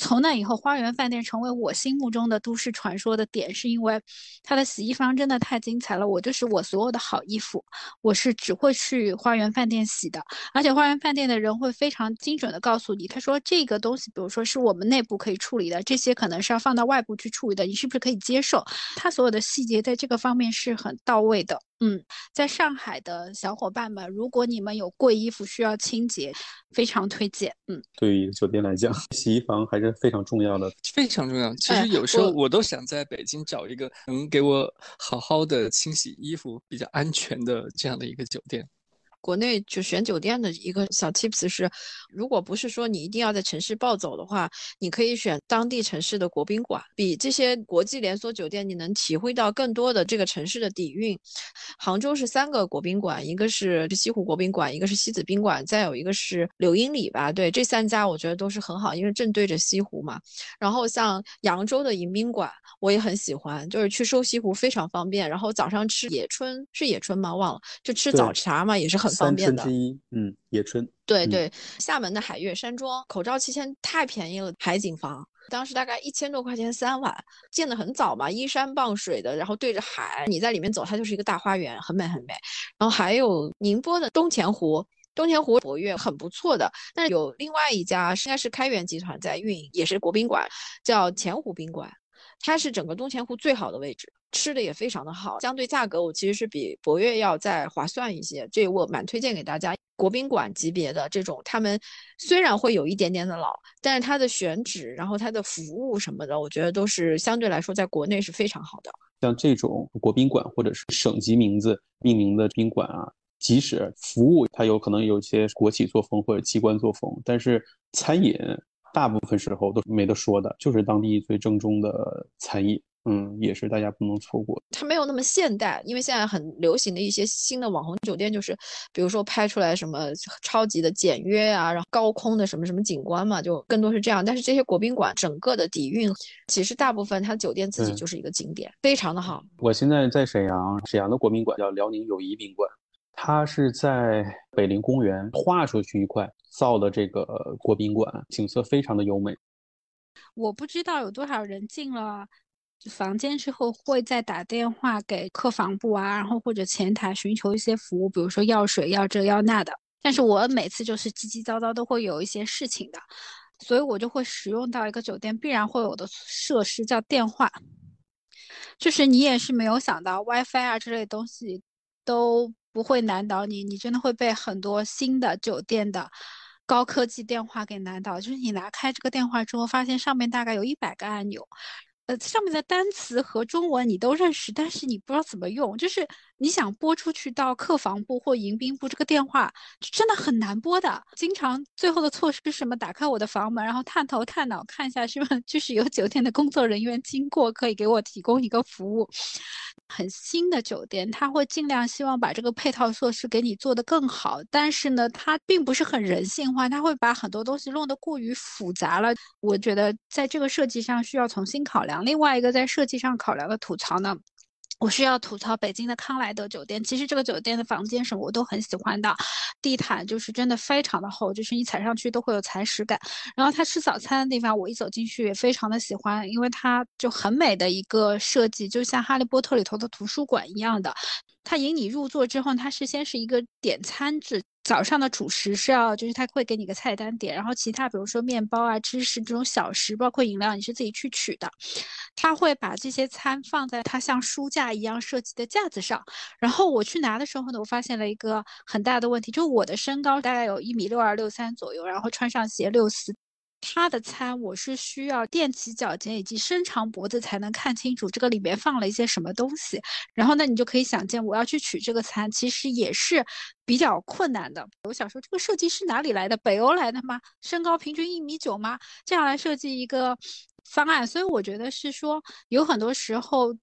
从那以后，花园饭店成为我心目中的都市传说的点，是因为它的洗衣房真的太精彩了。我就是我所有的好衣服，我是只会去花园饭店洗的，而且花园饭店的人会非常精准的告诉你，他说这个东西，比如说是我们内部可以处理的，这些可能是要放到外部去处理的，你是不是可以接受？他所有的细节在这个方面是很到位的。嗯，在上海的小伙伴们，如果你们有贵衣服需要清洁，非常推荐。嗯，对于酒店来讲，洗衣房还是非常重要的，非常重要。其实有时候我都想在北京找一个能给我好好的清洗衣服、比较安全的这样的一个酒店。国内就选酒店的一个小 tips 是，如果不是说你一定要在城市暴走的话，你可以选当地城市的国宾馆，比这些国际连锁酒店你能体会到更多的这个城市的底蕴。杭州是三个国宾馆，一个是西湖国宾馆，一个是西子宾馆，再有一个是柳荫里吧。对，这三家我觉得都是很好，因为正对着西湖嘛。然后像扬州的迎宾馆，我也很喜欢，就是去收西湖非常方便。然后早上吃野春是野春吗？忘了，就吃早茶嘛，也是很。方便的，嗯，野春，对对，厦门的海悦山庄，口罩七千太便宜了，海景房当时大概一千多块钱三晚，建的很早嘛，依山傍水的，然后对着海，你在里面走，它就是一个大花园，很美很美。然后还有宁波的东钱湖，东钱湖博悦很不错的，但是有另外一家应该是开元集团在运营，也是国宾馆，叫钱湖宾馆。它是整个东钱湖最好的位置，吃的也非常的好，相对价格我其实是比博悦要再划算一些，这我蛮推荐给大家。国宾馆级别的这种，他们虽然会有一点点的老，但是它的选址，然后它的服务什么的，我觉得都是相对来说在国内是非常好的。像这种国宾馆或者是省级名字命名的宾馆啊，即使服务它有可能有一些国企作风或者机关作风，但是餐饮。大部分时候都没得说的，就是当地最正宗的餐饮，嗯，也是大家不能错过。它没有那么现代，因为现在很流行的一些新的网红酒店，就是比如说拍出来什么超级的简约啊，然后高空的什么什么景观嘛，就更多是这样。但是这些国宾馆整个的底蕴，其实大部分它酒店自己就是一个景点，非常的好。我现在在沈阳，沈阳的国宾馆叫辽宁友谊宾馆，它是在北陵公园划出去一块。造的这个国宾馆景色非常的优美。我不知道有多少人进了房间之后会再打电话给客房部啊，然后或者前台寻求一些服务，比如说要水、要这要那的。但是我每次就是叽叽喳喳都会有一些事情的，所以我就会使用到一个酒店必然会有的设施叫电话，就是你也是没有想到 WiFi 啊这类东西都不会难倒你，你真的会被很多新的酒店的。高科技电话给难倒，就是你拿开这个电话之后，发现上面大概有一百个按钮，呃，上面的单词和中文你都认识，但是你不知道怎么用，就是你想拨出去到客房部或迎宾部这个电话，真的很难拨的。经常最后的措施是什么？打开我的房门，然后探头探脑看一下，是不是就是有酒店的工作人员经过，可以给我提供一个服务。很新的酒店，他会尽量希望把这个配套措施给你做得更好，但是呢，它并不是很人性化，他会把很多东西弄得过于复杂了。我觉得在这个设计上需要重新考量。另外一个在设计上考量的吐槽呢？我需要吐槽北京的康莱德酒店。其实这个酒店的房间什么我都很喜欢的，地毯就是真的非常的厚，就是你踩上去都会有踩屎感。然后他吃早餐的地方，我一走进去也非常的喜欢，因为它就很美的一个设计，就像哈利波特里头的图书馆一样的。他引你入座之后，他是先是一个点餐制。早上的主食是要，就是他会给你个菜单点，然后其他比如说面包啊、芝士这种小食，包括饮料，你是自己去取的。他会把这些餐放在他像书架一样设计的架子上，然后我去拿的时候呢，我发现了一个很大的问题，就我的身高大概有一米六二、六三左右，然后穿上鞋六四。他的餐我是需要踮起脚尖以及伸长脖子才能看清楚这个里面放了一些什么东西。然后呢，你就可以想见，我要去取这个餐，其实也是比较困难的。我想说，这个设计师哪里来的？北欧来的吗？身高平均一米九吗？这样来设计一个方案，所以我觉得是说，有很多时候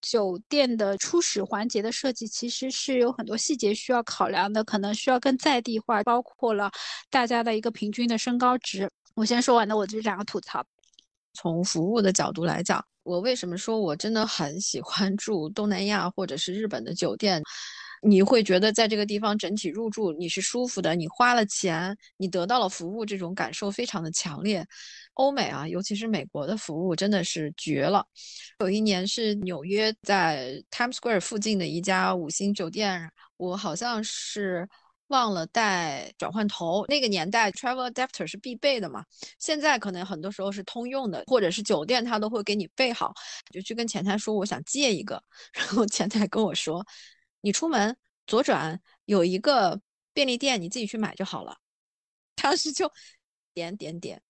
酒店的初始环节的设计其实是有很多细节需要考量的，可能需要更在地化，包括了大家的一个平均的身高值。我先说完的，我就两个吐槽。从服务的角度来讲，我为什么说我真的很喜欢住东南亚或者是日本的酒店？你会觉得在这个地方整体入住你是舒服的，你花了钱，你得到了服务，这种感受非常的强烈。欧美啊，尤其是美国的服务真的是绝了。有一年是纽约在 Times Square 附近的一家五星酒店，我好像是。忘了带转换头，那个年代 travel adapter 是必备的嘛？现在可能很多时候是通用的，或者是酒店他都会给你备好，就去跟前台说我想借一个，然后前台跟我说，你出门左转有一个便利店，你自己去买就好了。当时就点点点。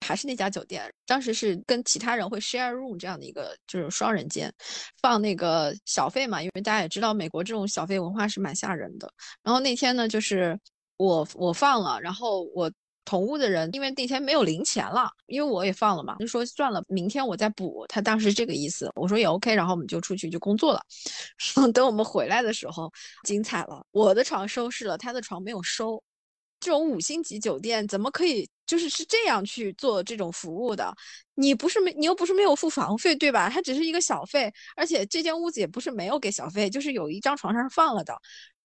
还是那家酒店，当时是跟其他人会 share room 这样的一个就是双人间，放那个小费嘛，因为大家也知道美国这种小费文化是蛮吓人的。然后那天呢，就是我我放了，然后我同屋的人因为那天没有零钱了，因为我也放了嘛，就说算了，明天我再补。他当时这个意思，我说也 OK，然后我们就出去就工作了。等我们回来的时候，精彩了，我的床收拾了，他的床没有收。这种五星级酒店怎么可以就是是这样去做这种服务的？你不是没你又不是没有付房费对吧？它只是一个小费，而且这间屋子也不是没有给小费，就是有一张床上放了的。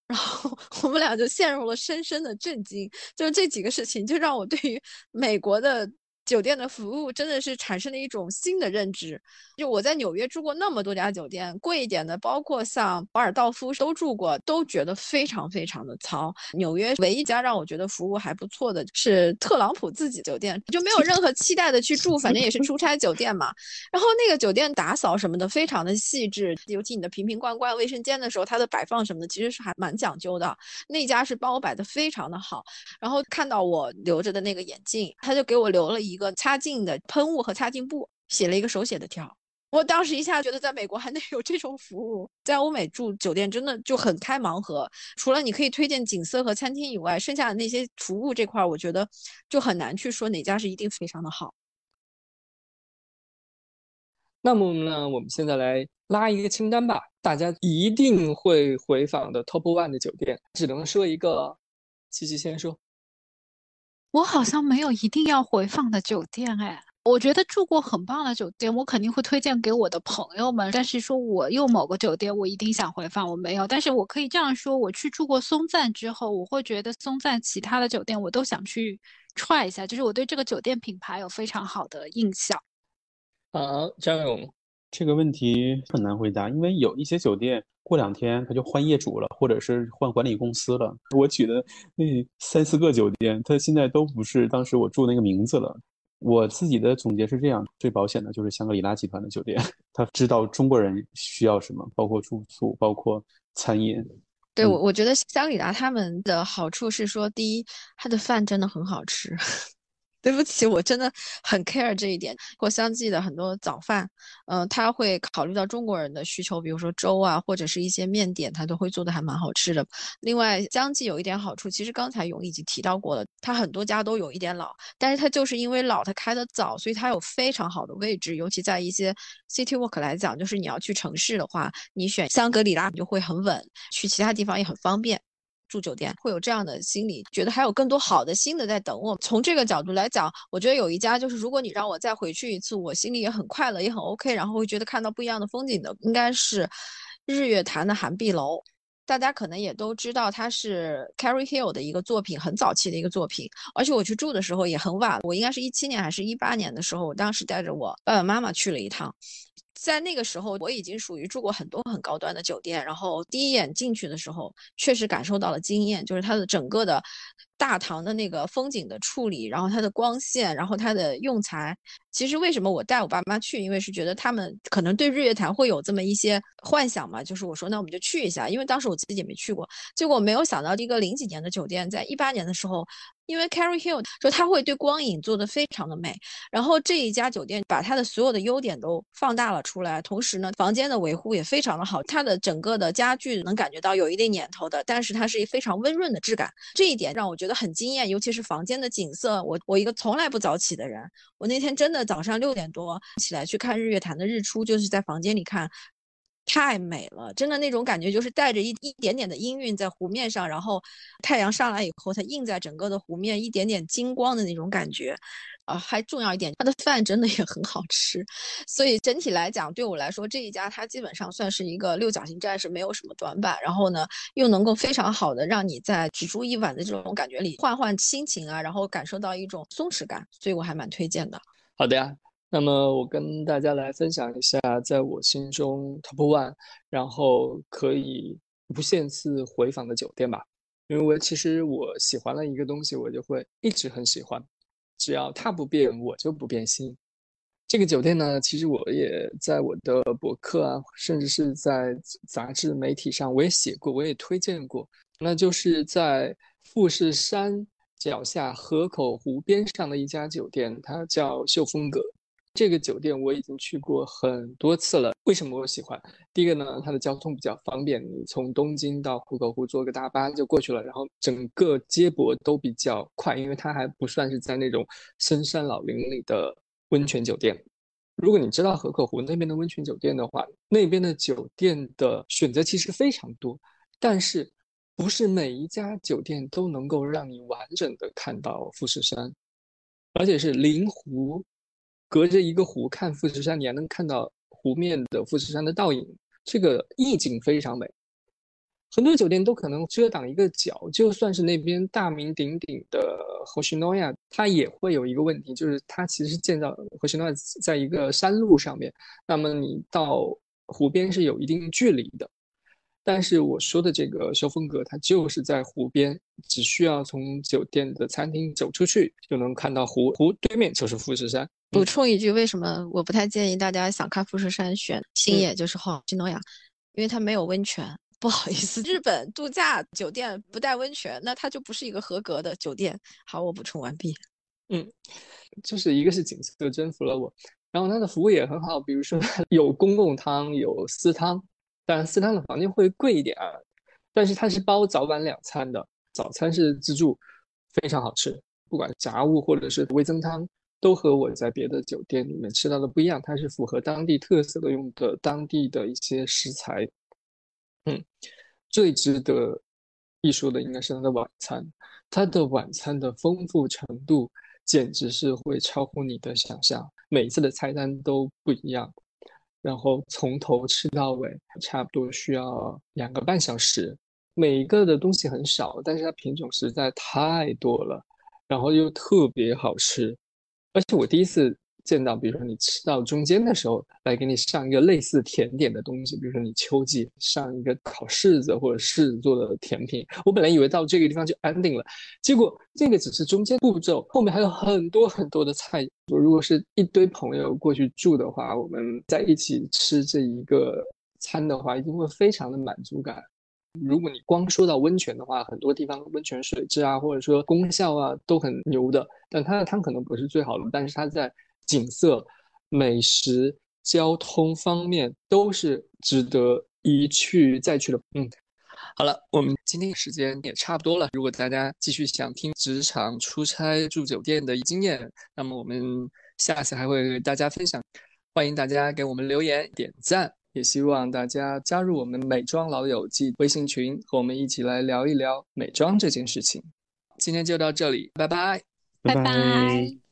然后我们俩就陷入了深深的震惊，就是这几个事情就让我对于美国的。酒店的服务真的是产生了一种新的认知。就我在纽约住过那么多家酒店，贵一点的，包括像瓦尔道夫都住过，都觉得非常非常的糙。纽约唯一家让我觉得服务还不错的是特朗普自己酒店，就没有任何期待的去住，反正也是出差酒店嘛。然后那个酒店打扫什么的非常的细致，尤其你的瓶瓶罐罐、卫生间的时候，它的摆放什么的其实是还蛮讲究的。那家是帮我摆的非常的好。然后看到我留着的那个眼镜，他就给我留了一。一个擦镜的喷雾和擦镜布，写了一个手写的条。我当时一下觉得，在美国还能有这种服务，在欧美住酒店真的就很开盲盒。除了你可以推荐景色和餐厅以外，剩下的那些服务这块，我觉得就很难去说哪家是一定非常的好。那么呢，我们现在来拉一个清单吧，大家一定会回访的 Top One 的酒店，只能说一个。七七先说。我好像没有一定要回放的酒店哎，我觉得住过很棒的酒店，我肯定会推荐给我的朋友们。但是说我又某个酒店我一定想回放，我没有。但是我可以这样说，我去住过松赞之后，我会觉得松赞其他的酒店我都想去 try 一下，就是我对这个酒店品牌有非常好的印象。好，张勇。这个问题很难回答，因为有一些酒店过两天他就换业主了，或者是换管理公司了。我举的那三四个酒店，他现在都不是当时我住那个名字了。我自己的总结是这样：最保险的就是香格里拉集团的酒店，他知道中国人需要什么，包括住宿，包括餐饮。对我，我觉得香格里拉他们的好处是说，第一，他的饭真的很好吃。对不起，我真的很 care 这一点。或相继的很多早饭，嗯，他会考虑到中国人的需求，比如说粥啊，或者是一些面点，他都会做的还蛮好吃的。另外，相继有一点好处，其实刚才勇已经提到过了，他很多家都有一点老，但是他就是因为老，他开的早，所以他有非常好的位置，尤其在一些 city walk 来讲，就是你要去城市的话，你选香格里拉你就会很稳，去其他地方也很方便。住酒店会有这样的心理，觉得还有更多好的新的在等我。从这个角度来讲，我觉得有一家就是，如果你让我再回去一次，我心里也很快乐，也很 OK，然后会觉得看到不一样的风景的，应该是日月潭的寒碧楼。大家可能也都知道，它是 Carrie Hill 的一个作品，很早期的一个作品。而且我去住的时候也很晚，我应该是一七年还是一八年的时候，我当时带着我爸爸妈妈去了一趟。在那个时候，我已经属于住过很多很高端的酒店，然后第一眼进去的时候，确实感受到了惊艳，就是它的整个的大堂的那个风景的处理，然后它的光线，然后它的用材。其实为什么我带我爸妈去，因为是觉得他们可能对日月潭会有这么一些幻想嘛，就是我说那我们就去一下，因为当时我自己也没去过，结果没有想到一个零几年的酒店，在一八年的时候。因为 Carrie Hill 说他会对光影做的非常的美，然后这一家酒店把它的所有的优点都放大了出来，同时呢，房间的维护也非常的好，它的整个的家具能感觉到有一点年头的，但是它是一非常温润的质感，这一点让我觉觉得很惊艳，尤其是房间的景色，我我一个从来不早起的人，我那天真的早上六点多起来去看日月潭的日出，就是在房间里看。太美了，真的那种感觉就是带着一一点点的阴韵在湖面上，然后太阳上来以后，它映在整个的湖面，一点点金光的那种感觉，啊，还重要一点，它的饭真的也很好吃，所以整体来讲，对我来说这一家它基本上算是一个六角形战士，没有什么短板，然后呢又能够非常好的让你在只住一晚的这种感觉里换换心情啊，然后感受到一种松弛感，所以我还蛮推荐的。好的呀。那么我跟大家来分享一下，在我心中 top one，然后可以无限次回访的酒店吧。因为我其实我喜欢了一个东西，我就会一直很喜欢，只要它不变，我就不变心。这个酒店呢，其实我也在我的博客啊，甚至是在杂志媒体上，我也写过，我也推荐过。那就是在富士山脚下河口湖边上的一家酒店，它叫秀峰阁。这个酒店我已经去过很多次了。为什么我喜欢？第一个呢，它的交通比较方便，你从东京到壶口湖坐个大巴就过去了。然后整个接驳都比较快，因为它还不算是在那种深山老林里的温泉酒店。如果你知道河口湖那边的温泉酒店的话，那边的酒店的选择其实非常多，但是不是每一家酒店都能够让你完整的看到富士山，而且是临湖。隔着一个湖看富士山，你还能看到湖面的富士山的倒影，这个意境非常美。很多酒店都可能遮挡一个角，就算是那边大名鼎鼎的和西诺亚，它也会有一个问题，就是它其实建造和西诺亚在一个山路上面，那么你到湖边是有一定距离的。但是我说的这个修风阁，它就是在湖边，只需要从酒店的餐厅走出去，就能看到湖，湖对面就是富士山。补充一句，为什么我不太建议大家想看富士山选星野，就是好西诺亚，因为它没有温泉。不好意思，日本度假酒店不带温泉，那它就不是一个合格的酒店。好，我补充完毕。嗯，就是一个是景色征服了我，然后它的服务也很好，比如说 有公共汤，有私汤。当然，私汤的房间会贵一点啊，但是它是包早晚两餐的，早餐是自助，非常好吃。不管杂物或者是味增汤，都和我在别的酒店里面吃到的不一样，它是符合当地特色的，用的当地的一些食材。嗯，最值得一说的应该是它的晚餐，它的晚餐的丰富程度简直是会超乎你的想象，每次的菜单都不一样。然后从头吃到尾，差不多需要两个半小时。每一个的东西很少，但是它品种实在太多了，然后又特别好吃。而且我第一次。见到，比如说你吃到中间的时候，来给你上一个类似甜点的东西，比如说你秋季上一个烤柿子或者柿子做的甜品。我本来以为到这个地方就安定了，结果这个只是中间步骤，后面还有很多很多的菜。如果是一堆朋友过去住的话，我们在一起吃这一个餐的话，一定会非常的满足感。如果你光说到温泉的话，很多地方温泉水质啊，或者说功效啊都很牛的，但它的汤可能不是最好的，但是它在景色、美食、交通方面都是值得一去再去的。嗯，好了，我们今天时间也差不多了。如果大家继续想听职场出差住酒店的经验，那么我们下次还会给大家分享。欢迎大家给我们留言点赞，也希望大家加入我们美妆老友记微信群，和我们一起来聊一聊美妆这件事情。今天就到这里，拜拜，拜拜。